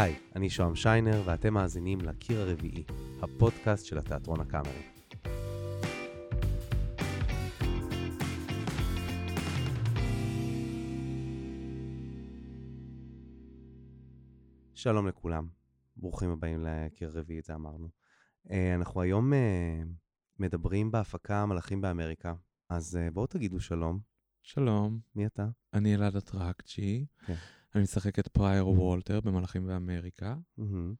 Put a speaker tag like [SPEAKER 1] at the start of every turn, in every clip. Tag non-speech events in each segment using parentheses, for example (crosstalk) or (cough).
[SPEAKER 1] היי, אני שוהם שיינר, ואתם מאזינים לקיר הרביעי, הפודקאסט של התיאטרון הקאמרי. שלום לכולם, ברוכים הבאים לקיר הרביעי, את זה אמרנו. אה, אנחנו היום אה, מדברים בהפקה מלאכים באמריקה, אז אה, בואו תגידו שלום.
[SPEAKER 2] שלום,
[SPEAKER 1] מי אתה?
[SPEAKER 2] אני אלעד אטרקצ'י.
[SPEAKER 1] כן.
[SPEAKER 2] אני משחק את פרייר וולטר במלאכים באמריקה.
[SPEAKER 1] מהמם.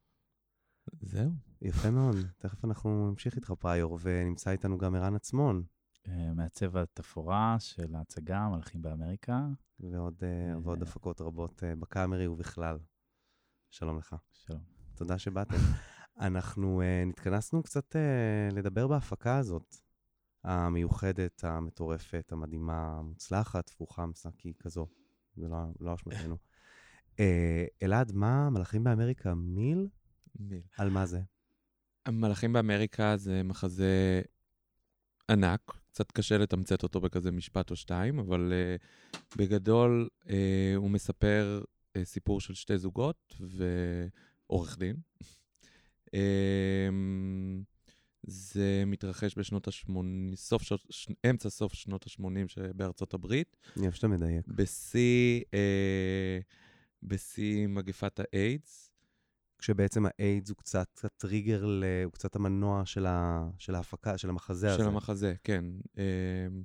[SPEAKER 2] זהו.
[SPEAKER 1] יפה מאוד, תכף אנחנו נמשיך איתך פריור, ונמצא איתנו גם ערן עצמון,
[SPEAKER 3] אה, מעצב התפאורה של ההצגה מלאכים באמריקה.
[SPEAKER 1] ועוד, אה,
[SPEAKER 3] אה.
[SPEAKER 1] ועוד הפקות רבות בקאמרי ובכלל. שלום לך.
[SPEAKER 3] שלום.
[SPEAKER 1] תודה שבאתם. (laughs) אנחנו נתכנסנו קצת לדבר בהפקה הזאת, המיוחדת, המטורפת, המדהימה, המוצלחת, פרוחמסה, כי היא כזו, זה לא, לא אשמתנו. uh, אלעד, מה מלאכים באמריקה? מיל?
[SPEAKER 2] מיל.
[SPEAKER 1] על מה זה?
[SPEAKER 2] המלאכים באמריקה זה מחזה ענק, קצת קשה לתמצת אותו בכזה משפט או שתיים, אבל uh, בגדול uh, הוא מספר uh, סיפור של שתי זוגות ועורך דין. אמ, זה מתרחש בשנות ה-80, סוף, שנות- ש... אמצע סוף שנות ה-80 שבארצות הברית.
[SPEAKER 1] אני אוהב שאתה מדייק.
[SPEAKER 2] בשיא, אה, בשיא מגפת האיידס.
[SPEAKER 1] כשבעצם האיידס הוא קצת הטריגר, ל... הוא קצת המנוע של, ה... של ההפקה, של המחזה הזה.
[SPEAKER 2] של המחזה, כן. אה,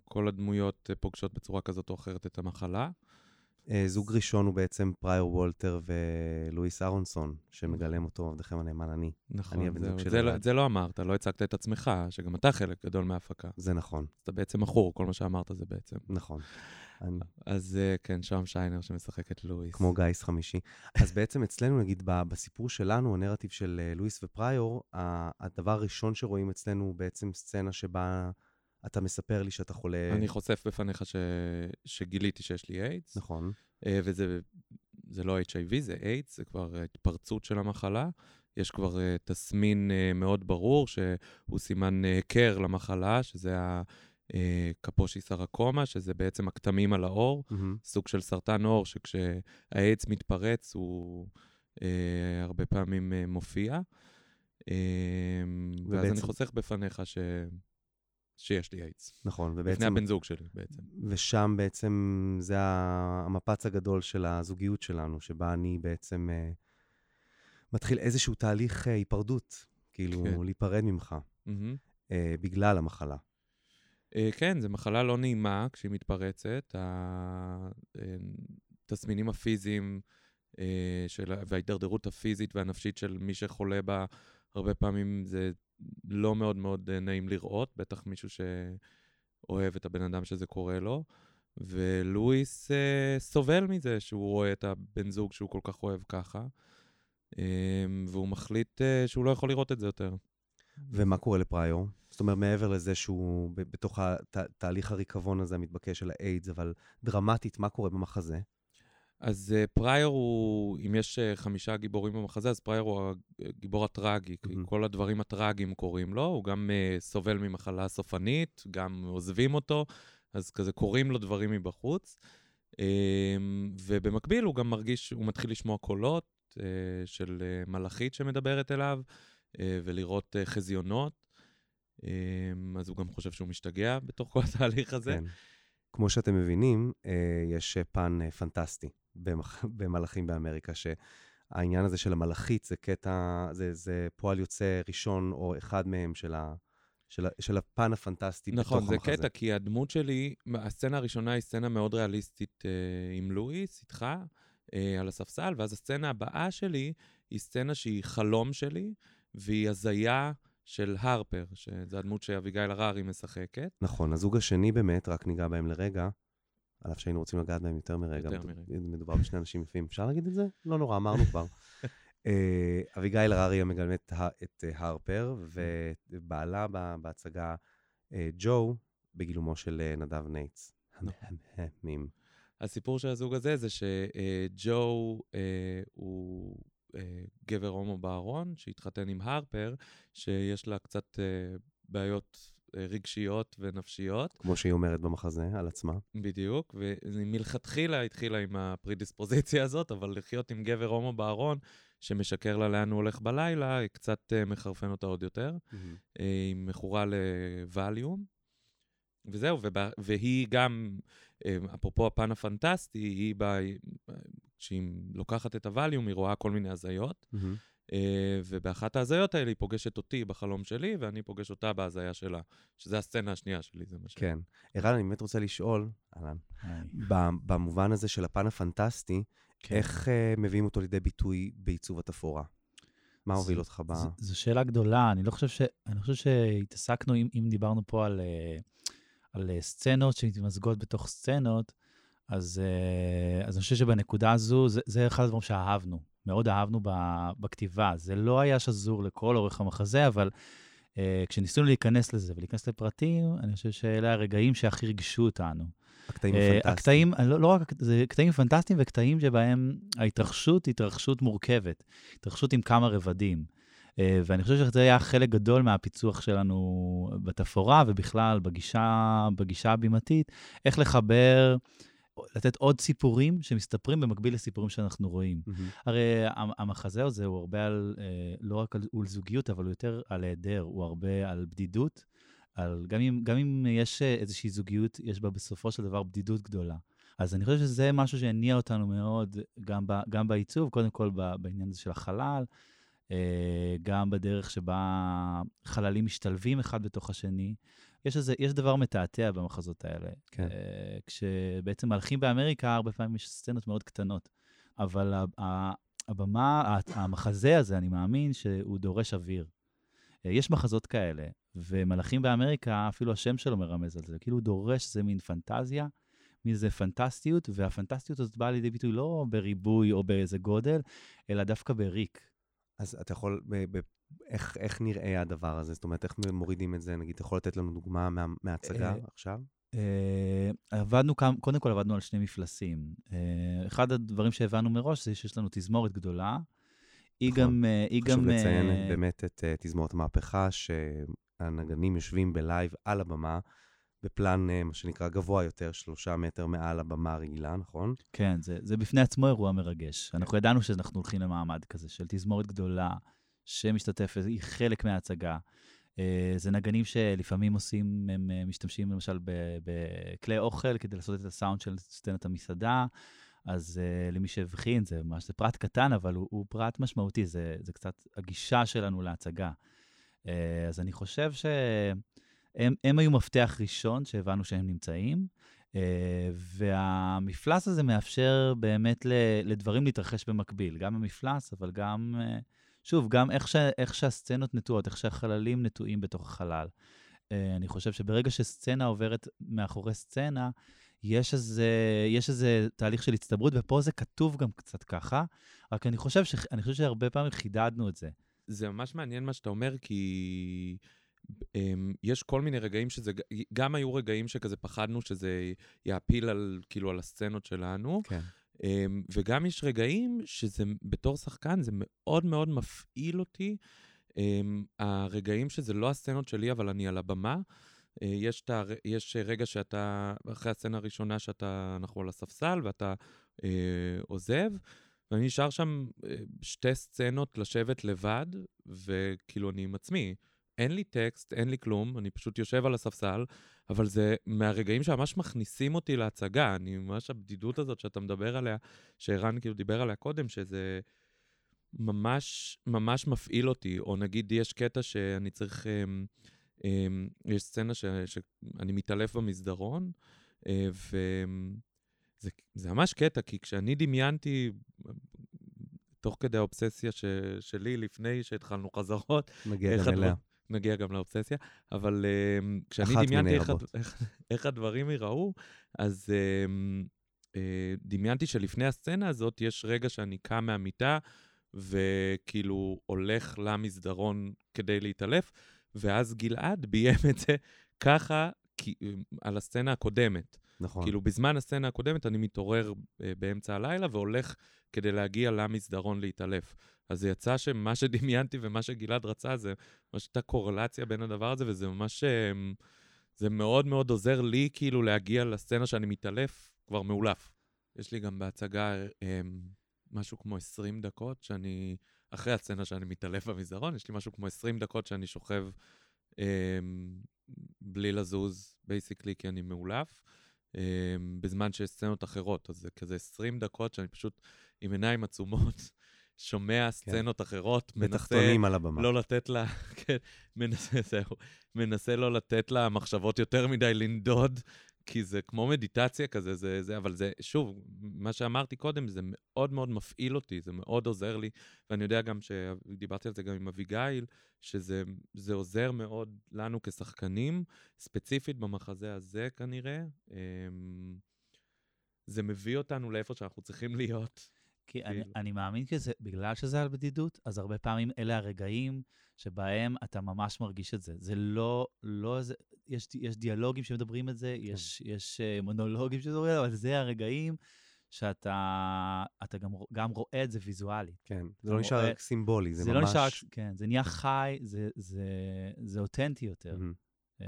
[SPEAKER 2] כל הדמויות אה, פוגשות בצורה כזאת או אחרת את המחלה.
[SPEAKER 1] אה, זוג ראשון הוא בעצם פריור וולטר ולואיס איירונסון, שמגלם אותו עבדכם הנאמן אני.
[SPEAKER 2] נכון,
[SPEAKER 1] אני
[SPEAKER 2] זהו.
[SPEAKER 1] של
[SPEAKER 2] זה, לא. זה לא אמרת, לא הצגת את עצמך, שגם אתה חלק גדול מההפקה.
[SPEAKER 1] זה נכון,
[SPEAKER 2] אז אתה בעצם מכור, כל מה שאמרת זה בעצם.
[SPEAKER 1] נכון. אני...
[SPEAKER 2] אז אה, כן, שוהם שיינר שמשחק את לואיס.
[SPEAKER 1] כמו גיס חמישי. אז בעצם אצלנו, נגיד, בסיפור שלנו, הנרטיב של אה, לואיס ופריור, הדבר הראשון שרואים אצלנו הוא בעצם סצנה שבה אתה מספר לי שאתה חולה...
[SPEAKER 2] אני חושף בפניך ש... שגיליתי שיש לי איידס.
[SPEAKER 1] נכון.
[SPEAKER 2] אה, וזה זה לא HIV, זה איידס, זה כבר התפרצות של המחלה. יש כבר אה, תסמין אה, מאוד ברור, שהוא סימן היכר למחלה, שזה הקפושי סרקומה, שזה בעצם הכתמים על העור,
[SPEAKER 1] מהמם.
[SPEAKER 2] סוג של סרטן עור, שכשהאיידס מתפרץ, הוא אה, הרבה פעמים אה, מופיע. אה, ואז אני
[SPEAKER 1] ובעצם-
[SPEAKER 2] חוסך בפניך ש... שיש לי איידס.
[SPEAKER 1] נכון,
[SPEAKER 2] לפני
[SPEAKER 1] ובעצם...
[SPEAKER 2] הבן זוג שלי, בעצם.
[SPEAKER 1] ושם בעצם זה המפץ הגדול של הזוגיות שלנו, שבה אני בעצם אה, מתחיל איזשהו תהליך אה, היפרדות, כאילו,
[SPEAKER 2] כן.
[SPEAKER 1] להיפרד ממך,
[SPEAKER 2] מהמם.
[SPEAKER 1] אה, בגלל המחלה.
[SPEAKER 2] אה, כן, זו מחלה לא נעימה כשהיא מתפרצת. התסמינים הפיזיים של, וההידרדרות הפיזית והנפשית של מי שחולה בה, הרבה פעמים זה לא מאוד מאוד אה, נעים לראות, בטח מישהו שאוהב את הבן אדם שזה קורה לו. ולואיס אה, סובל מזה שהוא רואה את הבן זוג שהוא כל כך אוהב ככה, אה, והוא מחליט אה, שהוא לא יכול לראות את זה יותר.
[SPEAKER 1] ומה קורה לפריור? זאת אומרת, מעבר לזה שהוא בתוך הת- תהליך הריקבון הזה המתבקש של האיידס, אבל דרמטית, מה קורה במחזה?
[SPEAKER 2] אז uh, פריור הוא, אם יש uh, חמישה גיבורים במחזה, אז פריור הוא הגיבור הטרגי, כי
[SPEAKER 1] מהמם.
[SPEAKER 2] כל הדברים הטרגיים קורים לו, הוא גם uh, סובל ממחלה סופנית, גם עוזבים אותו, אז כזה קורים לו דברים מבחוץ. Um, ובמקביל הוא גם מרגיש, הוא מתחיל לשמוע קולות uh, של uh, מלאכית שמדברת אליו, uh, ולראות uh, חזיונות. Um, אז הוא גם חושב שהוא משתגע בתוך כל התהליך הזה.
[SPEAKER 1] כן. כמו שאתם מבינים, יש פן פנטסטי. (laughs) במלאכים באמריקה, שהעניין הזה של המלאכית זה קטע, זה, זה פועל יוצא ראשון או אחד מהם של, ה... של, ה... של הפן הפנטסטי
[SPEAKER 2] נכון,
[SPEAKER 1] בתוך
[SPEAKER 2] זה
[SPEAKER 1] המחזה.
[SPEAKER 2] קטע, כי הדמות שלי, הסצנה הראשונה היא סצנה מאוד ריאליסטית אה, עם לואיס, איתך, אה, על הספסל, ואז הסצנה הבאה שלי היא סצנה שהיא חלום שלי, והיא הזיה של הרפר, שזו הדמות שאביגיל הררי משחקת.
[SPEAKER 1] נכון, הזוג השני באמת, רק ניגע בהם לרגע, על אף שהיינו רוצים לגעת בהם יותר מרגע.
[SPEAKER 2] יותר מרגע.
[SPEAKER 1] מדובר בשני אנשים יפים. אפשר להגיד את זה? לא נורא, אמרנו כבר. (laughs) אה, אביגיל הררי מגלמת את אה, הרפר, ובעלה בהצגה אה, ג'ו, בגילומו של נדב נייטס. המהממים.
[SPEAKER 2] הסיפור של הזוג הזה זה שג'ו הוא גבר הומו בארון, שהתחתן עם הרפר, שיש לה קצת בעיות רגשיות ונפשיות.
[SPEAKER 1] כמו שהיא אומרת במחזה על עצמה.
[SPEAKER 2] בדיוק, ומלכתחילה התחילה עם הפרדיספוזיציה הזאת, אבל לחיות עם גבר הומו בארון, שמשקר לה לאן הוא הולך בלילה, היא קצת אה, מחרפן אותה עוד יותר. היא מכורה לווליום. וזהו, ובא, והיא גם, אפרופו הפן הפנטסטי, היא באה, כשהיא לוקחת את הווליום, היא רואה כל מיני הזיות. Mm-hmm. אה, ובאחת ההזיות האלה היא פוגשת אותי בחלום שלי, ואני פוגש אותה בהזיה שלה, שזה הסצנה השנייה שלי, זה מה ש...
[SPEAKER 1] כן. ערן, אני באמת רוצה לשאול, אהלן, במובן הזה של הפן הפנטסטי, כן. איך uh, מביאים אותו לידי ביטוי בעיצוב התפאורה? מה הוביל אותך ב...
[SPEAKER 3] זו שאלה גדולה, אני לא חושב ש... אני חושב שהתעסקנו, אם, אם דיברנו פה על, אה, על סצנות שמתמזגות בתוך סצנות, אז, אז אני חושב שבנקודה הזו, זה, זה אחד הדברים שאהבנו. מאוד אהבנו בכתיבה. זה לא היה שזור לכל אורך המחזה, אבל uh, כשניסינו להיכנס לזה ולהיכנס לפרטים, אני חושב שאלה הרגעים שהכי ריגשו אותנו.
[SPEAKER 1] הקטעים uh, הפנטסטיים. הקטעים,
[SPEAKER 3] לא, לא רק, זה קטעים פנטסטיים וקטעים שבהם ההתרחשות היא התרחשות מורכבת, התרחשות עם כמה רבדים. Uh, ואני חושב שזה היה חלק גדול מהפיצוח שלנו בתפאורה ובכלל בגישה, בגישה הבימתית, איך לחבר לתת עוד סיפורים שמסתפרים במקביל לסיפורים שאנחנו רואים. Mm-hmm. הרי המחזה הזה הוא הרבה על, אה, לא רק על זוגיות, אבל הוא יותר על היעדר, הוא הרבה על בדידות. על, גם, אם, גם אם יש אה, איזושהי זוגיות, יש בה בסופו של דבר בדידות גדולה. אז אני חושב שזה משהו שהניע אותנו מאוד, גם, ב, גם בעיצוב, קודם כל בעניין הזה של החלל, אה, גם בדרך שבה חללים משתלבים אחד בתוך השני. יש, איזה, יש דבר מתעתע במחזות האלה. כן. Uh, כשבעצם מלכים באמריקה, הרבה פעמים יש סצנות מאוד קטנות. אבל הבמה, המחזה הזה, אני מאמין שהוא דורש אוויר. Uh, יש מחזות כאלה, ומלאכים באמריקה, אפילו השם שלו מרמז על זה. כאילו הוא דורש איזה מין פנטזיה, מין איזה פנטסטיות, והפנטסטיות הזאת באה לידי ביטוי לא בריבוי או באיזה גודל, אלא דווקא בריק.
[SPEAKER 1] אז אתה יכול איך, איך נראה הדבר הזה? זאת אומרת, איך מורידים את זה? נגיד, אתה יכול לתת לנו דוגמה מה, מההצגה אה, עכשיו?
[SPEAKER 3] אה, עבדנו, קודם כל עבדנו על שני מפלסים. אה, אחד הדברים שהבנו מראש זה שיש לנו תזמורת גדולה. היא נכון. גם... היא
[SPEAKER 1] חשוב גם, לציין באמת את תזמורת המהפכה, שהנגנים יושבים בלייב על הבמה. בפלן, מה שנקרא, גבוה יותר, שלושה מטר מעל הבמה הרגילה, נכון?
[SPEAKER 3] כן, זה, זה בפני עצמו אירוע מרגש. כן. אנחנו ידענו שאנחנו הולכים למעמד כזה של תזמורת גדולה, שמשתתפת, היא חלק מההצגה. אה, זה נגנים שלפעמים עושים, הם אה, משתמשים למשל בכלי אוכל כדי לעשות את הסאונד של סצנת המסעדה. אז uh, למי שהבחין, זה ממש, זה פרט קטן, אבל הוא, הוא פרט משמעותי, זה, זה קצת הגישה שלנו להצגה. Uh, אז אני חושב שהם היו מפתח ראשון שהבנו שהם נמצאים, uh, והמפלס הזה מאפשר באמת לדברים להתרחש במקביל, גם המפלס, אבל גם uh, שוב, גם איך, ש, איך שהסצנות נטועות, איך שהחללים נטועים בתוך החלל. Uh, אני חושב שברגע שסצנה עוברת מאחורי סצנה, יש איזה, יש איזה תהליך של הצטברות, ופה זה כתוב גם קצת ככה, רק אני חושב, ש, אני חושב שהרבה פעמים חידדנו את זה.
[SPEAKER 2] זה ממש מעניין מה שאתה אומר, כי um, יש כל מיני רגעים שזה, גם היו רגעים שכזה פחדנו שזה יעפיל על, כאילו, על הסצנות שלנו. כן. אמ, וגם יש רגעים שזה, בתור שחקן, זה מאוד מאוד מפעיל אותי. אמ, הרגעים שזה לא הסצנות שלי, אבל אני על הבמה. אה, יש, ת, יש רגע שאתה, אחרי הסצנה הראשונה שאתה, אנחנו על הספסל ואתה אה, עוזב, ואני נשאר שם אה, שתי סצנות לשבת לבד, וכאילו אני עם עצמי. אין לי טקסט, אין לי כלום, אני פשוט יושב על הספסל, אבל זה מהרגעים שממש מכניסים אותי להצגה. אני ממש, הבדידות הזאת שאתה מדבר עליה, שערן כאילו דיבר עליה קודם, שזה ממש ממש מפעיל אותי. או נגיד, יש קטע שאני צריך... אמ, אמ, יש סצנה ש, שאני מתעלף במסדרון, אה, וזה ממש קטע, כי כשאני דמיינתי, תוך כדי האובססיה ש, שלי, לפני שהתחלנו חזרות,
[SPEAKER 1] נגיע גם אליה.
[SPEAKER 2] נגיע גם לאובססיה, אבל uh, כשאני דמיינתי איך, איך, (laughs) איך הדברים ייראו, אז uh, uh, דמיינתי שלפני הסצנה הזאת יש רגע שאני קם מהמיטה, וכאילו הולך למסדרון כדי להתעלף, ואז גלעד ביים את זה ככה כי, על הסצנה הקודמת.
[SPEAKER 1] נכון.
[SPEAKER 2] כאילו, בזמן הסצנה הקודמת אני מתעורר אה, באמצע הלילה והולך כדי להגיע למסדרון להתעלף. אז זה יצא שמה שדמיינתי ומה שגלעד רצה זה ממש הייתה קורלציה בין הדבר הזה, וזה ממש... אה, זה מאוד מאוד עוזר לי כאילו להגיע לסצנה שאני מתעלף כבר מאולף. יש לי גם בהצגה אה, משהו כמו 20 דקות שאני, אחרי הסצנה שאני מתעלף במסדרון, יש לי משהו כמו 20 דקות שאני שוכב אה, בלי לזוז, basically, כי אני מעולף, בזמן שיש סצנות אחרות. אז זה כזה 20 דקות שאני פשוט עם עיניים עצומות, שומע סצנות כן. אחרות,
[SPEAKER 1] מנסה... בתחתונים על הבמה.
[SPEAKER 2] לא לתת לה, (laughs) כן, מנסה, זהו, מנסה לא לתת למחשבות יותר מדי לנדוד, כי זה כמו מדיטציה כזה, זה, זה, אבל זה, שוב, מה שאמרתי קודם, זה מאוד מאוד מפעיל אותי, זה מאוד עוזר לי, ואני יודע גם שדיברתי על זה גם עם אביגיל, שזה עוזר מאוד לנו כשחקנים, ספציפית במחזה הזה כנראה. אמ, זה מביא אותנו לאיפה שאנחנו צריכים להיות.
[SPEAKER 3] כי אני, כאילו. אני מאמין שזה, בגלל שזה על בדידות, אז הרבה פעמים אלה הרגעים שבהם אתה ממש מרגיש את זה. זה לא, לא איזה, יש, יש דיאלוגים שמדברים את זה, כן. יש, יש uh, מונולוגים שמדברים את זה, אבל זה הרגעים שאתה אתה גם, גם רואה את זה ויזואלית.
[SPEAKER 1] כן, זה לא נשאר רק סימבולי, זה, זה ממש... לא נשאר,
[SPEAKER 3] כן, זה נהיה חי, זה, זה, זה אותנטי יותר. Mm-hmm. Uh,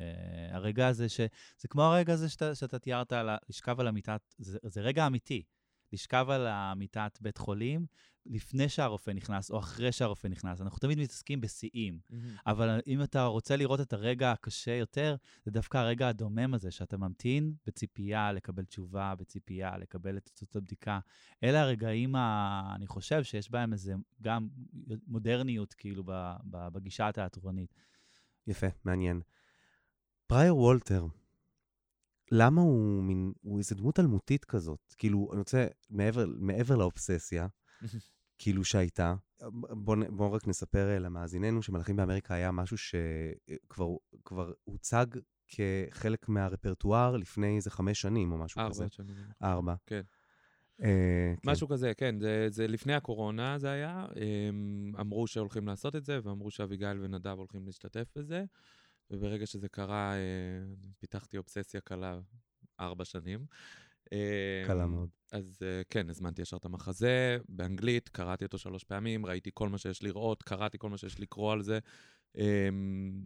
[SPEAKER 3] הרגע הזה, ש, זה כמו הרגע הזה שאתה, שאתה תיארת, על לשכב על המיטה, זה, זה רגע אמיתי. לשכב על המיטת בית חולים לפני שהרופא נכנס או אחרי שהרופא נכנס. אנחנו תמיד מתעסקים בשיאים, mm-hmm. אבל אם אתה רוצה לראות את הרגע הקשה יותר, זה דווקא הרגע הדומם הזה, שאתה ממתין בציפייה לקבל תשובה, בציפייה לקבל את תוצאות הבדיקה. אלה הרגעים, ה... אני חושב, שיש בהם איזה גם מודרניות, כאילו, בגישה התיאטרונית.
[SPEAKER 1] יפה, מעניין. פרייר וולטר, למה הוא מין, הוא איזה דמות אלמותית כזאת? כאילו, אני רוצה, מעבר, מעבר לאובססיה, כאילו שהייתה, בואו בוא רק נספר אה, למאזיננו שמלאכים באמריקה היה משהו שכבר הוצג כחלק מהרפרטואר לפני איזה חמש שנים או משהו
[SPEAKER 2] ארבע
[SPEAKER 1] כזה.
[SPEAKER 2] ארבע שנים.
[SPEAKER 1] ארבע.
[SPEAKER 2] כן. Uh, משהו כן. כזה, כן, זה, זה לפני הקורונה זה היה, הם אמרו שהולכים לעשות את זה, ואמרו שאביגיל ונדב הולכים להשתתף בזה. וברגע שזה קרה, אה, פיתחתי אובססיה קלה ארבע שנים.
[SPEAKER 1] קלה אמ, מאוד.
[SPEAKER 2] אז אה, כן, הזמנתי ישר את המחזה באנגלית, קראתי אותו שלוש פעמים, ראיתי כל מה שיש לראות, קראתי כל מה שיש לקרוא על זה.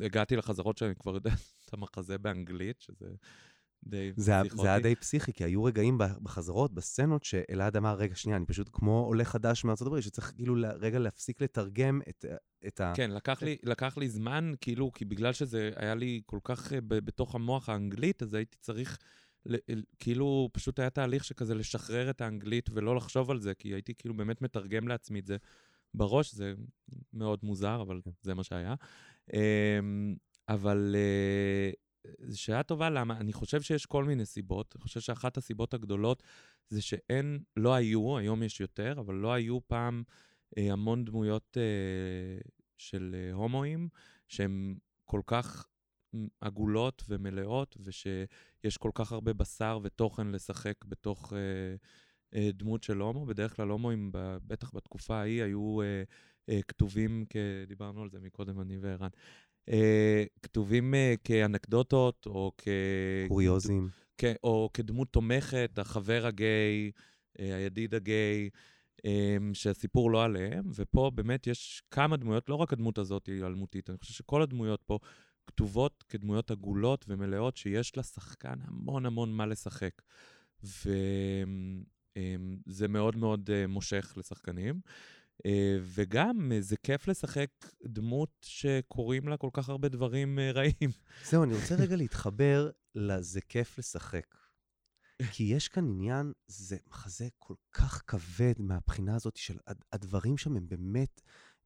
[SPEAKER 2] הגעתי לחזרות שאני כבר יודע את המחזה באנגלית, שזה די
[SPEAKER 1] זה, זה היה די פסיכי, כי היו רגעים בחזרות, בסצנות, שאלעד אמר, רגע, שנייה, אני פשוט כמו עולה חדש מארצות הברית, שצריך כאילו רגע להפסיק לתרגם את, את ה...
[SPEAKER 2] כן, לקח לי, לקח לי זמן, כאילו, כי בגלל שזה היה לי כל כך אה, בתוך המוח האנגלית, אז הייתי צריך, כאילו, פשוט היה תהליך שכזה לשחרר את האנגלית ולא לחשוב על זה, כי הייתי כאילו באמת מתרגם לעצמי את זה בראש, זה מאוד מוזר, אבל כן. זה מה שהיה. אמ, אבל... זו שאלה טובה, למה? אני חושב שיש כל מיני סיבות. אני חושב שאחת הסיבות הגדולות זה שאין, לא היו, היום יש יותר, אבל לא היו פעם אה, המון דמויות אה, של אה, הומואים, שהן כל כך עגולות ומלאות, ושיש כל כך הרבה בשר ותוכן לשחק בתוך אה, אה, דמות של הומו. בדרך כלל הומואים, בטח בתקופה ההיא, היו אה, אה, כתובים, דיברנו על זה מקודם, אני וערן, כתובים אה, כאנקדוטות או כ...
[SPEAKER 1] קוריוזים.
[SPEAKER 2] כן, או כדמות תומכת, החבר הגיי, אה, הידיד הגיי, אה, שהסיפור לא עליהם, ופה באמת יש כמה דמויות, לא רק הדמות הזאת היא אלמותית, אני חושב שכל הדמויות פה כתובות כדמויות עגולות ומלאות, שיש לשחקן המון המון מה לשחק. וזה מאוד מאוד מושך לשחקנים. אה, וגם אה, זה כיף לשחק דמות שקורים לה כל כך הרבה דברים אה, רעים. (laughs)
[SPEAKER 1] זהו, אני רוצה רגע להתחבר ל"זה כיף לשחק". כי יש כאן עניין, זה מחזה כל כך כבד מהבחינה הזאת של הדברים שם הם באמת,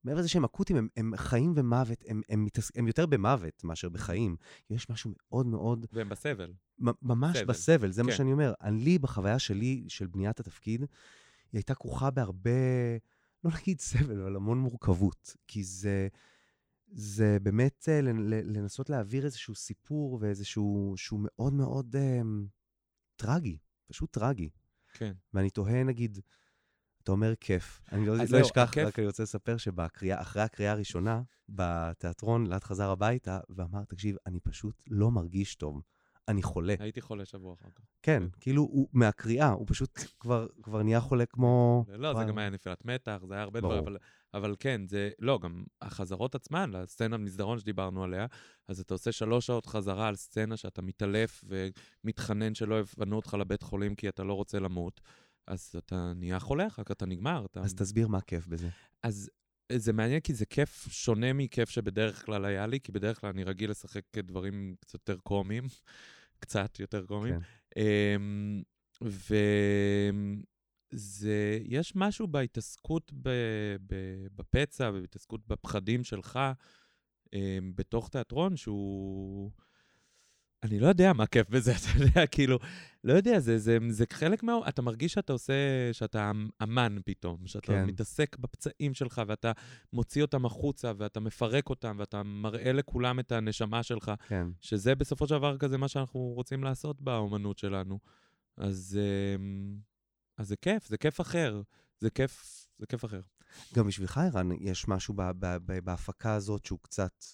[SPEAKER 1] מעבר לזה שהם אקוטיים, הם, הם חיים ומוות, הם, הם, מתעס... הם יותר במוות מאשר בחיים. יש משהו מאוד מאוד...
[SPEAKER 2] והם בסבל.
[SPEAKER 1] ממש סבל. בסבל, זה כן. מה שאני אומר. אני, בחוויה שלי, של בניית התפקיד, היא הייתה כרוכה בהרבה... לא נגיד סבל, אבל המון מורכבות. כי זה, זה באמת אה, לנסות להעביר איזשהו סיפור ואיזשהו, שהוא מאוד מאוד אה, טרגי, פשוט טרגי.
[SPEAKER 2] כן.
[SPEAKER 1] ואני תוהה, נגיד, אתה אומר כיף. אני לא, לא אשכח, הכיף... רק אני רוצה לספר שאחרי הקריאה הראשונה בתיאטרון, לאט חזר הביתה ואמר, תקשיב, אני פשוט לא מרגיש טוב. אני חולה.
[SPEAKER 2] הייתי חולה שבוע אחר כך.
[SPEAKER 1] כן, כאילו, הוא מהקריאה, הוא פשוט כבר, כבר נהיה חולה כמו...
[SPEAKER 2] לא, זה
[SPEAKER 1] וואי.
[SPEAKER 2] גם היה נפילת מתח, זה היה הרבה. דברים, אבל, אבל כן, זה, לא, גם החזרות עצמן, לסצנה במסדרון שדיברנו עליה, אז אתה עושה שלוש שעות חזרה על סצנה שאתה מתעלף ומתחנן שלא יפנו אותך לבית חולים כי אתה לא רוצה למות, אז אתה נהיה חולה אחר כך, אתה נגמר. אתה...
[SPEAKER 1] אז תסביר מה הכיף בזה.
[SPEAKER 2] אז זה מעניין כי זה כיף שונה מכיף שבדרך כלל היה לי, כי בדרך כלל אני רגיל לשחק דברים קצת יותר קומיים, קצת יותר קומיים.
[SPEAKER 1] כן.
[SPEAKER 2] אמ, וזה, יש משהו בהתעסקות ב, ב, בפצע ובהתעסקות בפחדים שלך אמ, בתוך תיאטרון שהוא... אני לא יודע מה כיף בזה, (laughs) אתה יודע, כאילו, לא יודע, זה, זה, זה חלק מה... אתה מרגיש שאתה עושה, שאתה אמ- אמן פתאום, שאתה
[SPEAKER 1] כן.
[SPEAKER 2] כן. מתעסק בפצעים שלך, ואתה מוציא אותם החוצה, ואתה מפרק אותם, ואתה מראה לכולם את הנשמה שלך,
[SPEAKER 1] כן.
[SPEAKER 2] שזה בסופו של דבר כזה מה שאנחנו רוצים לעשות באומנות שלנו. אז, אמ, אז זה כיף, זה כיף אחר. זה כיף, זה כיף אחר.
[SPEAKER 1] גם בשבילך, ערן, יש משהו ב- ב- ב- בהפקה הזאת שהוא קצת...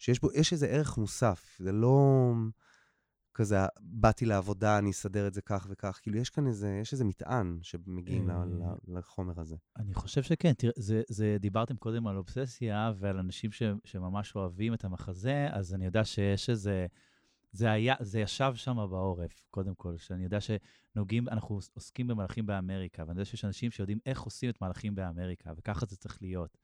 [SPEAKER 1] שיש בו, יש איזה ערך מוסף. זה לא כזה, באתי לעבודה, אני אסדר את זה כך וכך. כאילו, יש כאן איזה, יש איזה מטען שמגיעים
[SPEAKER 3] אה,
[SPEAKER 1] לחומר הזה.
[SPEAKER 3] אני חושב שכן, תראה, זה, זה, דיברתם קודם על אובססיה ועל אנשים ש, שממש אוהבים את המחזה, אז אני יודע שיש איזה, זה היה, זה ישב שם בעורף, קודם כל, שאני יודע שנוגעים, אנחנו עוסקים במלאכים באמריקה, ואני יודע שיש אנשים שיודעים איך עושים את מלאכים באמריקה, וככה זה צריך להיות.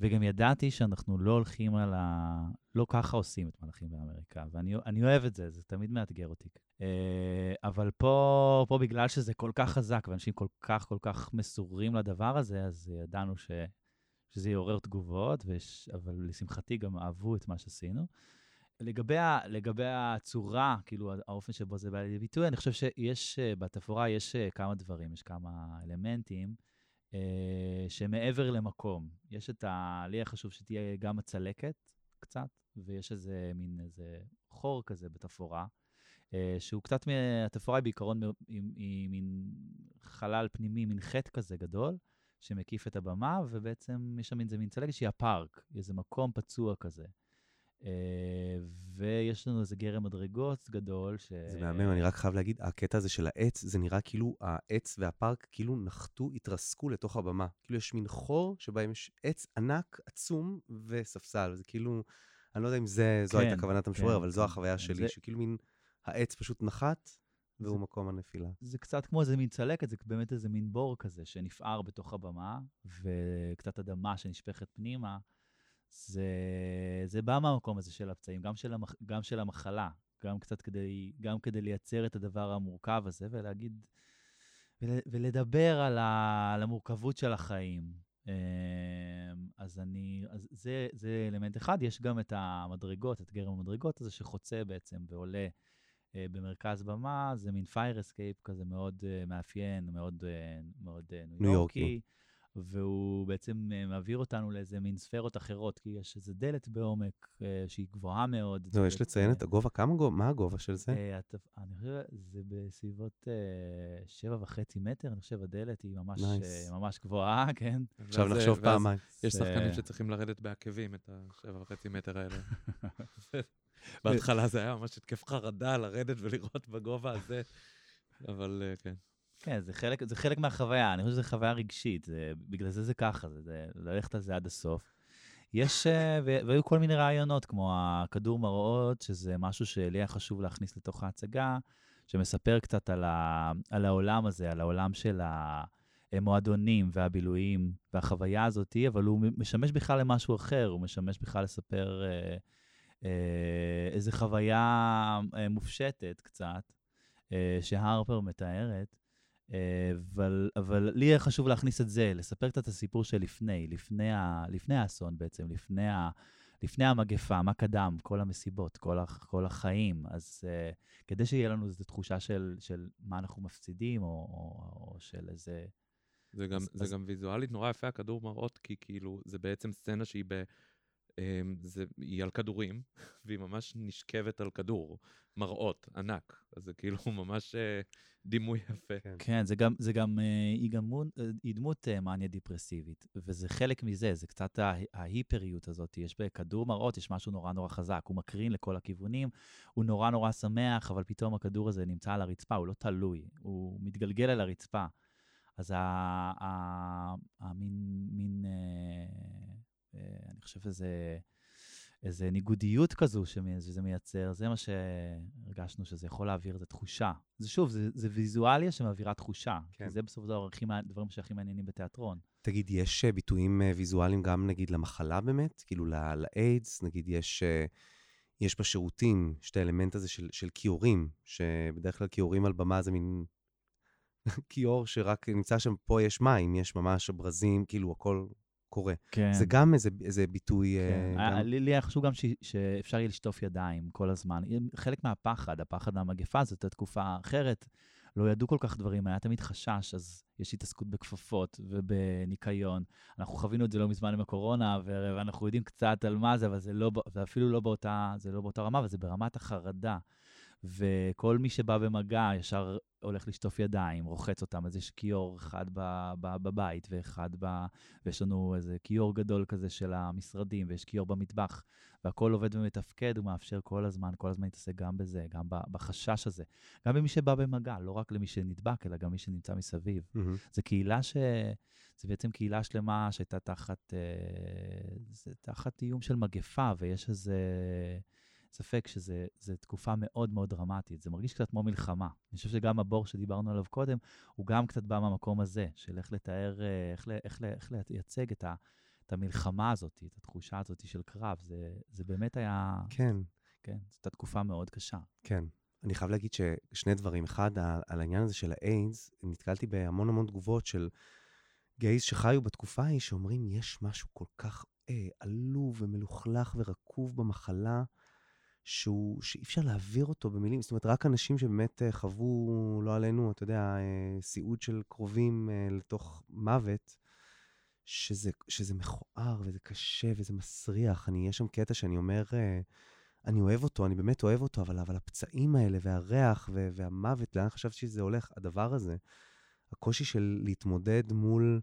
[SPEAKER 3] וגם ידעתי שאנחנו לא הולכים על ה... לא ככה עושים את מלאכים באמריקה, ואני אני אוהב את זה, זה תמיד מאתגר אותי. אה, אבל פה, פה בגלל שזה כל כך חזק, ואנשים כל כך כל כך מסורים לדבר הזה, אז ידענו ש, שזה יעורר תגובות, וש, אבל לשמחתי גם אהבו את מה שעשינו. לגבי, ה, לגבי הצורה, כאילו האופן שבו זה בא לידי ביטוי, אני חושב שיש, אה, בתפאורה יש אה, כמה דברים, יש כמה אלמנטים. אה, שמעבר למקום. יש את ה... לי היה חשוב שתהיה גם הצלקת קצת, ויש איזה מין איזה חור כזה בתפאורה, אה, שהוא קצת, מ- התפאורה היא בעיקרון היא, מין חלל פנימי, מין חטא כזה גדול, שמקיף את הבמה, ובעצם יש שם איזה מין צלקת שהיא הפארק, איזה מקום פצוע כזה. אה, ויש לנו איזה גרם מדרגות גדול, ש...
[SPEAKER 1] זה מהמם, אני רק חייב להגיד, הקטע הזה של העץ, זה נראה כאילו העץ והפארק כאילו נחתו, התרסקו לתוך הבמה. כאילו יש מין חור שבהם יש עץ ענק, עצום, וספסל. זה כאילו, אני לא יודע אם זה, זו
[SPEAKER 3] כן,
[SPEAKER 1] הייתה כוונת המשורר,
[SPEAKER 3] כן,
[SPEAKER 1] אבל זו
[SPEAKER 3] כן,
[SPEAKER 1] החוויה
[SPEAKER 3] כן.
[SPEAKER 1] שלי,
[SPEAKER 3] זה-
[SPEAKER 1] שכאילו מין העץ פשוט נחת, והוא
[SPEAKER 3] זה-
[SPEAKER 1] מקום הנפילה.
[SPEAKER 3] זה קצת כמו איזה מין צלקת, זה באמת איזה מין בור כזה שנפער בתוך הבמה, וקצת אדמה שנשפכת פנימה. זה, זה בא מהמקום הזה של הפצעים, גם של, המח, גם של המחלה, גם קצת כדי, גם כדי לייצר את הדבר המורכב הזה ולהגיד, ול, ולדבר על, ה, על המורכבות של החיים. אמ, אז אני, אז זה, זה אלמנט אחד. יש גם את המדרגות, את גרם המדרגות הזה שחוצה בעצם ועולה אה, במרכז במה, זה מין fire escape כזה מאוד אה, מאפיין, מאוד, אה, מאוד ניו
[SPEAKER 1] יורקי.
[SPEAKER 3] והוא בעצם אה, מעביר אותנו לאיזה מין ספירות אחרות, כי יש איזה דלת בעומק אה, שהיא גבוהה מאוד.
[SPEAKER 1] זהו, יש
[SPEAKER 3] דלת,
[SPEAKER 1] לציין
[SPEAKER 3] אה,
[SPEAKER 1] את הגובה, כמה גובה, מה הגובה של זה?
[SPEAKER 3] אה, הת- אני חושב, זה בסביבות אה, שבע וחצי מטר, אני חושב הדלת היא ממש,
[SPEAKER 1] Nice.
[SPEAKER 3] אה, ממש גבוהה, (laughs) כן.
[SPEAKER 1] עכשיו
[SPEAKER 2] ואז-
[SPEAKER 1] נחשוב פעמיים.
[SPEAKER 2] יש שחקנים שצריכים לרדת בעקבים את השבע וחצי מטר האלה. (laughs) בהתחלה זה היה ממש התקף חרדה לרדת ולראות בגובה הזה, אבל אה, כן.
[SPEAKER 3] כן, זה חלק, זה חלק מהחוויה, אני חושב שזו חוויה רגשית, זה, בגלל זה זה ככה, זה, זה ללכת על זה עד הסוף. יש, אה, והיו כל מיני רעיונות, כמו הכדור מראות, שזה משהו שלי היה חשוב להכניס לתוך ההצגה, שמספר קצת על, ה, על העולם הזה, על העולם של המועדונים והבילויים והחוויה הזאת, אבל הוא משמש בכלל למשהו אחר, הוא משמש בכלל לספר אה, אה, איזו חוויה אה, מופשטת קצת, אה, שהרפר מתארת. אה, אבל, אבל לי היה חשוב להכניס את זה, לספר קצת את הסיפור של לפני, לפני, ה, לפני האסון בעצם, לפני, ה, לפני המגפה, מה קדם, כל המסיבות, כל, ה, כל החיים. אז uh, כדי שיהיה לנו איזו תחושה של, של מה אנחנו מפסידים, או, או, או של איזה...
[SPEAKER 2] זה גם,
[SPEAKER 3] אז-
[SPEAKER 2] זה
[SPEAKER 3] אז-
[SPEAKER 2] גם ויזואלית נורא יפה, הכדור מראות, כי כאילו, זה בעצם סצנה שהיא ב... אמ, זה, היא על כדורים, (laughs) והיא ממש נשכבת על כדור, מראות, ענק. אז זה כאילו (laughs) ממש אה, דימוי יפה.
[SPEAKER 1] כן.
[SPEAKER 3] כן, זה גם, זה גם, אה, היא גם אה, היא דמות מניה דיפרסיבית, וזה חלק מזה, זה קצת ההיפריות הזאת. יש בכדור מראות, יש משהו נורא נורא חזק, הוא מקרין לכל הכיוונים, הוא נורא נורא שמח, אבל פתאום הכדור הזה נמצא על הרצפה, הוא לא תלוי, הוא מתגלגל על הרצפה. אז המין, מין, אה, אני חושב שזה... איזה ניגודיות כזו שזה מייצר, זה מה שהרגשנו שזה יכול להעביר את התחושה. זה שוב, זה, זה ויזואליה שמעבירה תחושה.
[SPEAKER 1] כן.
[SPEAKER 3] זה בסופו של דבר הדברים שהכי מעניינים בתיאטרון.
[SPEAKER 1] תגיד, יש אה, ביטויים אה, ויזואליים גם נגיד למחלה באמת? כאילו לאיידס, נגיד יש, אה, יש בשירותים, יש את האלמנט הזה של, של כיורים, שבדרך כלל כיורים על במה זה מין (laughs) כיור שרק נמצא שם, פה יש מים, יש ממש ברזים, כאילו הכל קורה.
[SPEAKER 3] כן.
[SPEAKER 1] זה גם איזה, איזה ביטוי...
[SPEAKER 3] כן.
[SPEAKER 1] אה,
[SPEAKER 3] היה-
[SPEAKER 1] גם...
[SPEAKER 3] לי לי היה חשוב גם ש, שאפשר יהיה לשטוף ידיים כל הזמן. חלק מהפחד, הפחד מהמגפה, זאת הייתה תקופה אחרת. לא ידעו כל כך דברים, היה תמיד חשש, אז יש התעסקות בכפפות ובניקיון. אנחנו חווינו את זה לא מזמן עם הקורונה, ואנחנו יודעים קצת על מה זה, אבל זה, לא, זה אפילו לא באותה, זה לא באותה רמה, וזה ברמת החרדה. וכל מי שבא במגע ישר הולך לשטוף ידיים, רוחץ אותם, אז יש כיור אחד ב- ב- בבית ואחד ב... ויש לנו איזה כיור גדול כזה של המשרדים, ויש כיור במטבח, והכל עובד ומתפקד, הוא מאפשר כל הזמן, כל הזמן להתעסק גם בזה, גם בחשש הזה. גם במי שבא במגע, לא רק למי שנדבק, אלא גם מי שנמצא מסביב.
[SPEAKER 1] מהמם.
[SPEAKER 3] זו קהילה ש... זה בעצם קהילה שלמה שהייתה תחת, אה, זה תחת איום של מגפה, ויש איזה ספק שזו תקופה מאוד מאוד דרמטית. זה מרגיש קצת כמו מלחמה. אני חושב שגם הבור שדיברנו עליו קודם, הוא גם קצת בא מהמקום הזה, של איך לתאר, אה, איך, איך, איך לייצג את, ה, את המלחמה הזאת, את התחושה הזאת של קרב. זה, זה באמת היה,
[SPEAKER 1] כן.
[SPEAKER 3] כן, זו הייתה תקופה מאוד קשה.
[SPEAKER 1] כן. אני חייב להגיד ששני דברים. אחד, על, על העניין הזה של האיידס, נתקלתי בהמון המון תגובות של גייז שחיו בתקופה ההיא, שאומרים, יש משהו כל כך אה, עלוב ומלוכלך ורקוב במחלה, שהוא, שאי אפשר להעביר אותו במילים. זאת אומרת, רק אנשים שבאמת אה, חוו, לא עלינו, אתה יודע, אה, סיעוד של קרובים אה, לתוך מוות, שזה, שזה מכוער וזה קשה וזה מסריח. אני, יש שם קטע שאני אומר, אני אוהב אותו, אני באמת אוהב אותו, אבל, אבל הפצעים האלה והריח ו- והמוות, לאן חשבתי שזה הולך? הדבר הזה, הקושי של להתמודד מול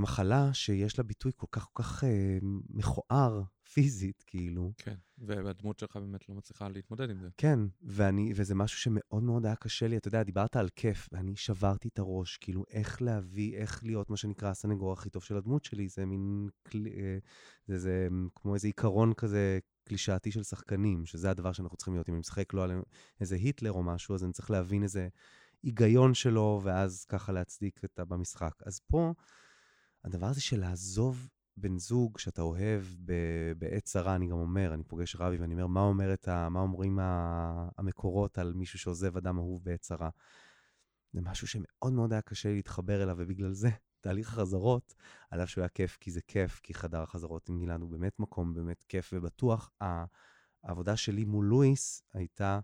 [SPEAKER 1] מחלה שיש לה ביטוי כל כך כל כך אה, מכוער פיזית, כאילו.
[SPEAKER 2] כן, והדמות שלך באמת לא מצליחה להתמודד עם זה.
[SPEAKER 1] כן, ואני, וזה משהו שמאוד מאוד היה קשה לי. אתה יודע, דיברת על כיף, ואני שברתי את הראש, כאילו, איך להביא, איך להיות מה שנקרא הסנגור הכי טוב של הדמות שלי. זה מין, אה, זה, זה כמו איזה עיקרון כזה קלישאתי של שחקנים, שזה הדבר שאנחנו צריכים להיות. אם אני משחק לא על איזה היטלר או משהו, אז אני צריך להבין איזה היגיון שלו, ואז ככה להצדיק את ה- במשחק. אז פה, הדבר הזה של לעזוב בן זוג שאתה אוהב ב- בעת צרה, אני גם אומר, אני פוגש רבי ואני אומר, מה, אומרת מה אומרים ה- המקורות על מישהו שעוזב אדם אהוב בעת צרה? זה משהו שמאוד מאוד היה קשה להתחבר אליו, ובגלל זה, (laughs) תהליך החזרות, על אף שהוא היה כיף, כי זה כיף, כי חדר החזרות עם גלעד הוא באמת מקום באמת כיף ובטוח, העבודה שלי מול לואיס הייתה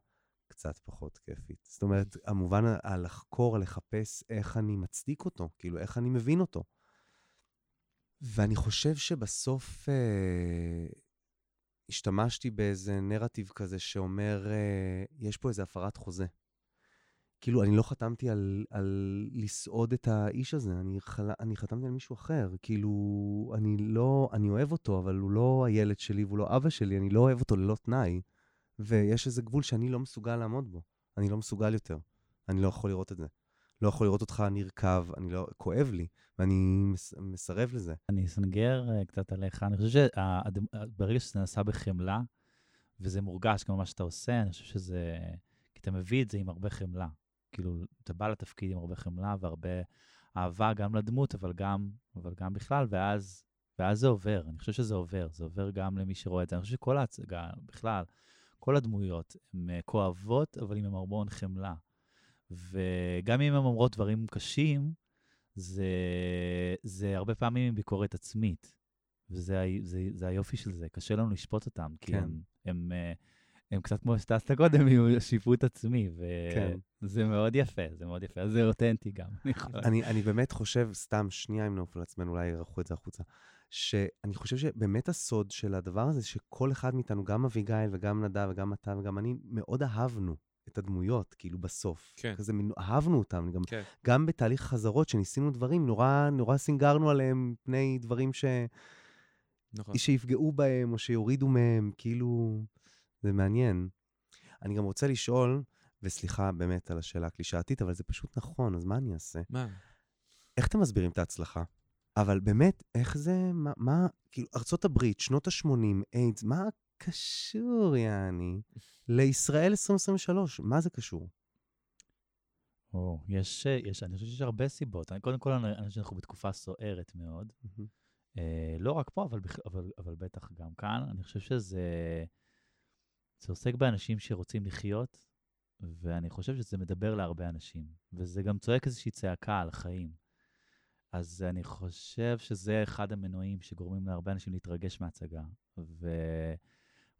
[SPEAKER 1] קצת פחות כיפית. זאת אומרת, המובן הלחקור, לחפש איך אני מצדיק אותו, כאילו, איך אני מבין אותו. ואני חושב שבסוף אה, השתמשתי באיזה נרטיב כזה שאומר, אה, יש פה איזה הפרת חוזה. כאילו, אני לא חתמתי על, על לסעוד את האיש הזה, אני, חל... אני חתמתי על מישהו אחר. כאילו, אני לא, אני אוהב אותו, אבל הוא לא הילד שלי והוא לא אבא שלי, אני לא אוהב אותו ללא תנאי. ויש איזה גבול שאני לא מסוגל לעמוד בו. אני לא מסוגל יותר. אני לא יכול לראות את זה. לא יכול לראות אותך נרקב, אני לא, כואב לי, ואני מס, מסרב לזה.
[SPEAKER 3] אני אסנגר אה, קצת עליך. אני חושב שברגע שזה נעשה בחמלה, וזה מורגש כמו מה שאתה עושה, אני חושב שזה... כי אתה מביא את זה עם הרבה חמלה. כאילו, אתה בא לתפקיד עם הרבה חמלה והרבה אהבה גם לדמות, אבל גם, אבל גם בכלל, ואז, ואז זה עובר. אני חושב שזה עובר. זה עובר גם למי שרואה את זה. אני חושב שכל ההצגה, בכלל, כל הדמויות, הן אה, כואבות, אבל עם המון חמלה. וגם אם הן אומרות דברים קשים, זה, זה הרבה פעמים עם ביקורת עצמית. וזה זה, זה היופי של זה, קשה לנו לשפוט אותם, כי
[SPEAKER 1] כן.
[SPEAKER 3] הם, הם, אה, הם קצת כמו שטסת קודם, עם שיפוט עצמי,
[SPEAKER 1] כן.
[SPEAKER 3] וזה מאוד יפה, זה מאוד יפה, אז זה אותנטי גם. אני,
[SPEAKER 1] אני באמת חושב, סתם שנייה אם נעוף על עצמנו, אולי ירחו את זה החוצה, שאני חושב שבאמת הסוד של הדבר הזה, שכל אחד מאיתנו, גם אביגיל וגם נדב וגם אתה וגם אני, מאוד אהבנו את הדמויות, כאילו בסוף.
[SPEAKER 2] כן.
[SPEAKER 1] כזה, מין- אהבנו אותם, גם,
[SPEAKER 2] כן.
[SPEAKER 1] גם בתהליך חזרות, שניסינו דברים, נורא, נורא סינגרנו עליהם פני דברים ש...
[SPEAKER 2] נכון.
[SPEAKER 1] שיפגעו בהם או שיורידו מהם, כאילו, זה מעניין. אני גם רוצה לשאול, וסליחה באמת על השאלה הקלישאתית, אבל זה פשוט נכון, אז מה אני אעשה?
[SPEAKER 2] מה?
[SPEAKER 1] איך אתם מסבירים את ההצלחה? אבל באמת, איך זה, מה, מה כאילו, ארצות הברית, שנות ה-80, איידס, מה קשור, יעני, לישראל 2023? מה זה קשור?
[SPEAKER 3] או, יש, יש, אני חושב שיש הרבה סיבות. אני, קודם כל, אני חושב שאנחנו בתקופה סוערת מאוד. אה, לא רק פה, אבל, אבל, אבל בטח גם כאן. אני חושב שזה זה עוסק באנשים שרוצים לחיות, ואני חושב שזה מדבר להרבה אנשים. וזה גם צועק איזושהי צעקה על החיים. אז אני חושב שזה אחד המנועים שגורמים להרבה אנשים להתרגש מההצגה.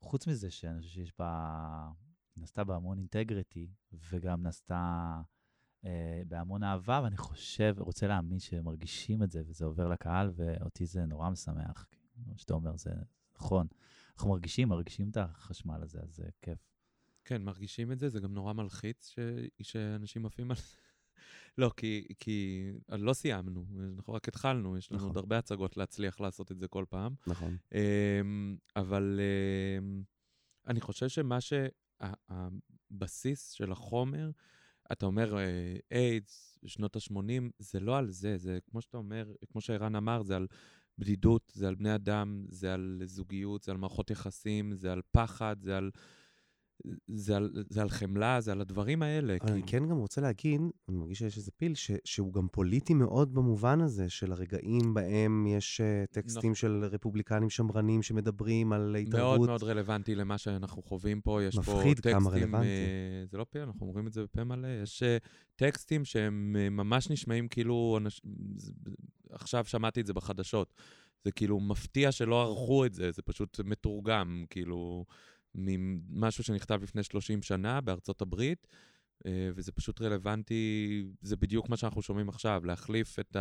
[SPEAKER 3] וחוץ מזה, שאני חושב שיש בה, נעשתה בה המון אינטגריטי, וגם נעשתה אה, בהמון אהבה, ואני חושב, רוצה להאמין שמרגישים את זה, וזה עובר לקהל, ואותי זה נורא משמח. כמו שאתה אומר, זה נכון. אנחנו מרגישים, מרגישים את החשמל הזה, אז זה כיף.
[SPEAKER 2] כן, מרגישים את זה, זה גם נורא מלחיץ ש... שאנשים עפים על זה. לא, כי, כי לא סיימנו, אנחנו רק התחלנו, יש לנו
[SPEAKER 1] נכון.
[SPEAKER 2] עוד הרבה הצגות להצליח לעשות את זה כל פעם.
[SPEAKER 1] נכון.
[SPEAKER 2] אמ, אבל אמ, אני חושב שמה שהבסיס של החומר, אתה אומר אה, איידס, שנות ה-80, זה לא על זה, זה כמו שאתה אומר, כמו שערן אמר, זה על בדידות, זה על בני אדם, זה על זוגיות, זה על מערכות יחסים, זה על פחד, זה על, זה על, זה על חמלה, זה על הדברים האלה.
[SPEAKER 1] אבל אני
[SPEAKER 2] כאילו.
[SPEAKER 1] כן גם רוצה להגיד, אני מרגיש שיש איזה פיל, ש, שהוא גם פוליטי מאוד במובן הזה, של הרגעים בהם יש אה, טקסטים
[SPEAKER 2] נכון.
[SPEAKER 1] של רפובליקנים שמרנים שמדברים על
[SPEAKER 2] מאוד
[SPEAKER 1] התערבות.
[SPEAKER 2] מאוד רלוונטי למה שאנחנו חווים פה. יש פה
[SPEAKER 1] מפחיד
[SPEAKER 2] טקסטים...
[SPEAKER 1] כמה רלוונטי.
[SPEAKER 2] אה, זה לא פיל, אנחנו אומרים את זה בפה מלא. יש אה, טקסטים שהם אה, ממש נשמעים כאילו... אנש... זה- עכשיו שמעתי את זה בחדשות. זה כאילו מפתיע שלא ערכו את זה, זה פשוט מתורגם, כאילו, ממשהו שנכתב לפני 30 שנה בארצות הברית. אה, וזה פשוט רלוונטי, זה בדיוק מה שאנחנו שומעים עכשיו, להחליף את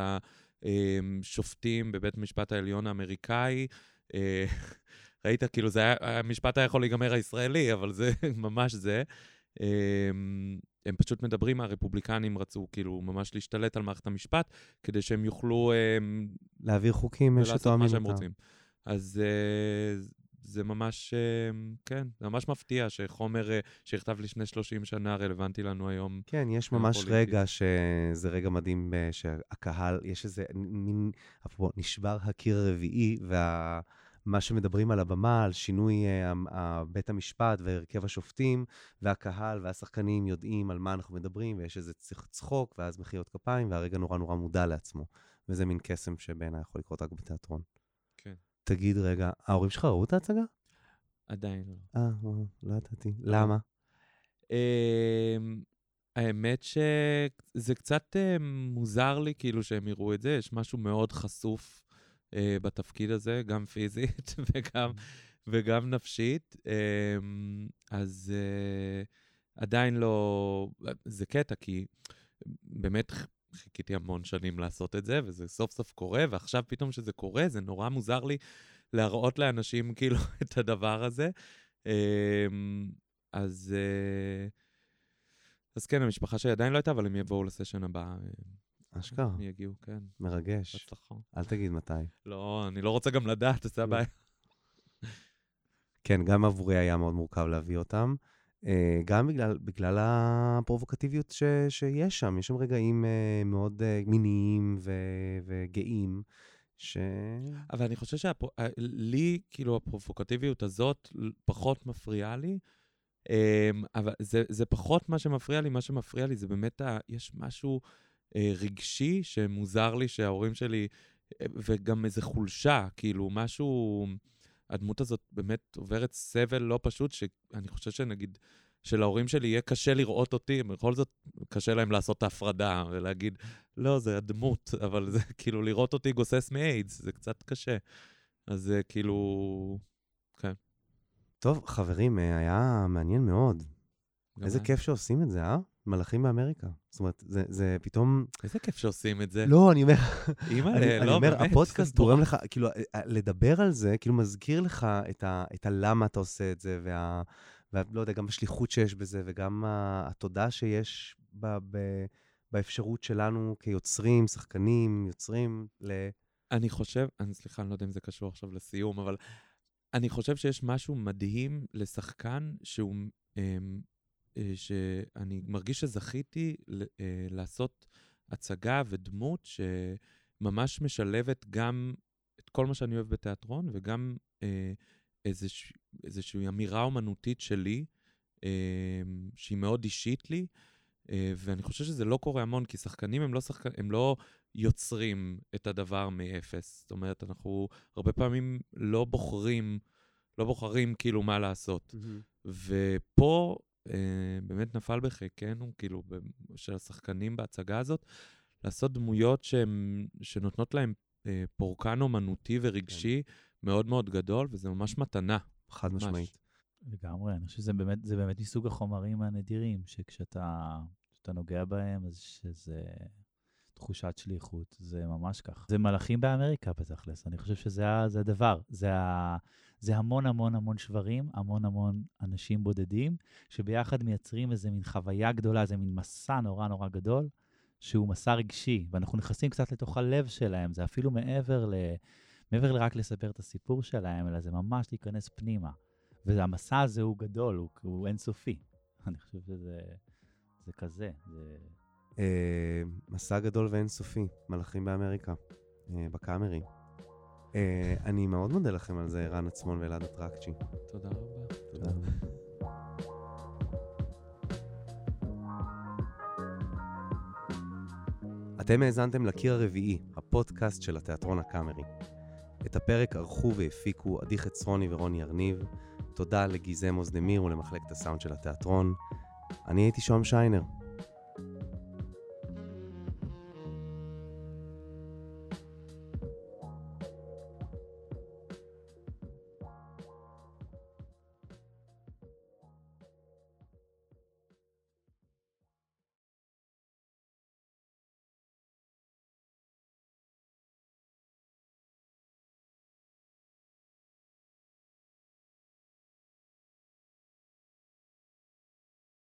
[SPEAKER 2] השופטים בבית המשפט העליון האמריקאי. אה, (laughs) ראית, כאילו, זה היה, המשפט היה יכול להיגמר הישראלי, אבל זה (laughs) ממש זה. אה, הם פשוט מדברים, הרפובליקנים רצו כאילו ממש להשתלט על מערכת המשפט, כדי שהם יוכלו
[SPEAKER 1] להעביר חוקים שתואמים
[SPEAKER 2] מה שהם
[SPEAKER 1] אותם.
[SPEAKER 2] רוצים. אז זה ממש, אה, כן, זה ממש מפתיע שחומר אה, שנכתב לפני 30 שנה רלוונטי לנו היום.
[SPEAKER 1] כן, יש ממש
[SPEAKER 2] פוליטית.
[SPEAKER 1] רגע שזה רגע מדהים, אה, שהקהל, יש איזה מין, אפרופו, נשבר הקיר הרביעי, ומה שמדברים על הבמה, על שינוי ה- ה- בית המשפט והרכב השופטים, והקהל והשחקנים יודעים על מה אנחנו מדברים, ויש איזה צח- צחוק, ואז מחיאות כפיים, והרגע נורא נורא מודע לעצמו. וזה מין קסם שבעיניי יכול לקרות רק בתיאטרון. תגיד רגע, ההורים שלך ראו את ההצגה?
[SPEAKER 2] עדיין לא.
[SPEAKER 1] אה, לא ידעתי. למה?
[SPEAKER 2] אמ, האמת שזה קצת אה, מוזר לי כאילו שהם יראו את זה, יש משהו מאוד חשוף אה, בתפקיד הזה, גם פיזית (laughs) וגם, וגם נפשית. אמ, אז אה, עדיין לא... זה קטע, כי באמת חיכיתי המון שנים לעשות את זה, וזה סוף סוף קורה, ועכשיו פתאום שזה קורה, זה נורא מוזר לי להראות לאנשים כאילו (laughs) את הדבר הזה. אמ, אז, אה, אז כן, המשפחה שלי עדיין לא הייתה, אבל הם יבואו לסשן הבא. אה,
[SPEAKER 1] אשכרה,
[SPEAKER 2] הם יגיעו, כן,
[SPEAKER 1] מרגש.
[SPEAKER 2] בהצלחה.
[SPEAKER 1] אל תגיד מתי.
[SPEAKER 2] לא, אני לא רוצה גם לדעת, זה הבעיה.
[SPEAKER 1] כן, גם עבורי היה מאוד מורכב להביא אותם. אה, גם בגלל, בגלל הפרובוקטיביות ש, שיש שם. יש שם רגעים אה, מאוד אה, מיניים ו, וגאים, ש...
[SPEAKER 2] אבל אני חושב שלי, כאילו, הפרובוקטיביות הזאת פחות מפריעה לי. אמ, אבל זה, זה פחות מה שמפריע לי, מה שמפריע לי זה באמת, ה, יש משהו רגשי שמוזר לי שההורים שלי, וגם איזו חולשה, כאילו, משהו, הדמות הזאת באמת עוברת סבל לא פשוט, שאני חושב שנגיד, שלהורים שלי יהיה קשה לראות אותי, בכל זאת קשה להם לעשות את ההפרדה ולהגיד, לא, זה הדמות, (laughs) אבל זה כאילו לראות אותי גוסס מאיידס, זה קצת קשה. אז זה כאילו, כן.
[SPEAKER 1] טוב, חברים, אה, היה מעניין מאוד. איזה
[SPEAKER 2] היה.
[SPEAKER 1] כיף שעושים את זה, אה? מלאכים באמריקה. זאת אומרת, זה, זה פתאום...
[SPEAKER 2] איזה כיף שעושים את זה.
[SPEAKER 1] לא, אני אומר,
[SPEAKER 2] אימא'לה,
[SPEAKER 1] אני, אני
[SPEAKER 2] לא,
[SPEAKER 1] אומר,
[SPEAKER 2] באמת,
[SPEAKER 1] הפודקאסט גורם. לך, כאילו, אה, אה, לדבר על זה, כאילו מזכיר לך את, ה, את הלמה אתה עושה את זה, וה... ולא יודע, גם השליחות שיש בזה, וגם התודה שיש ב, ב, באפשרות שלנו כיוצרים, שחקנים, יוצרים, ל...
[SPEAKER 2] אני חושב, אני סליחה, אני לא יודע אם זה קשור עכשיו לסיום, אבל אני חושב שיש משהו מדהים לשחקן שהוא, אמ, שאני מרגיש שזכיתי ל- אה, לעשות הצגה ודמות שממש משלבת גם את כל מה שאני אוהב בתיאטרון, וגם אה, איזוש, איזושהי אמירה אומנותית שלי, אה, שהיא מאוד אישית לי. אה, ואני חושב שזה לא קורה המון, כי שחקנים הם לא, שחק... הם לא יוצרים את הדבר מאפס. זאת אומרת, אנחנו הרבה פעמים לא בוחרים, לא בוחרים כאילו מה לעשות. ופה אה, באמת נפל בחיקנו, כאילו, ב- של השחקנים בהצגה הזאת, לעשות דמויות שהם, שנותנות להם אה, פורקן אומנותי ורגשי מאוד מאוד גדול, וזה ממש מתנה.
[SPEAKER 1] חד
[SPEAKER 2] ממש.
[SPEAKER 1] משמעית.
[SPEAKER 3] לגמרי, אני חושב שזה באמת, זה באמת מסוג החומרים הנדירים, שכשאתה כשאתה נוגע בהם, אז שזה תחושת שליחות, זה ממש כך. זה מלאכים באמריקה בתכלס, אני חושב שזה זה הדבר. זה, זה המון המון המון שברים, המון המון אנשים בודדים, שביחד מייצרים איזה מין חוויה גדולה, איזה מין מסע נורא נורא גדול, שהוא מסע רגשי, ואנחנו נכנסים קצת לתוך הלב שלהם, זה אפילו מעבר ל... מעבר לרק לספר את הסיפור שלהם, אלא זה ממש להיכנס פנימה. והמסע הזה הוא גדול, הוא, הוא אינסופי. אני חושב שזה זה כזה. זה...
[SPEAKER 1] אה, מסע גדול ואינסופי, מלאכים באמריקה, אה, בקאמרי. אה, אני מאוד מודה לכם על זה, רן עצמון ואלעד אטרקצ'י.
[SPEAKER 2] תודה רבה.
[SPEAKER 1] תודה. אתם האזנתם לקיר הרביעי, הפודקאסט של התיאטרון הקאמרי. את הפרק ערכו והפיקו עדי חצרוני ורוני ארניב. תודה לגיזם אוזנמיר ולמחלקת הסאונד של התיאטרון. אני הייתי שוהם שיינר.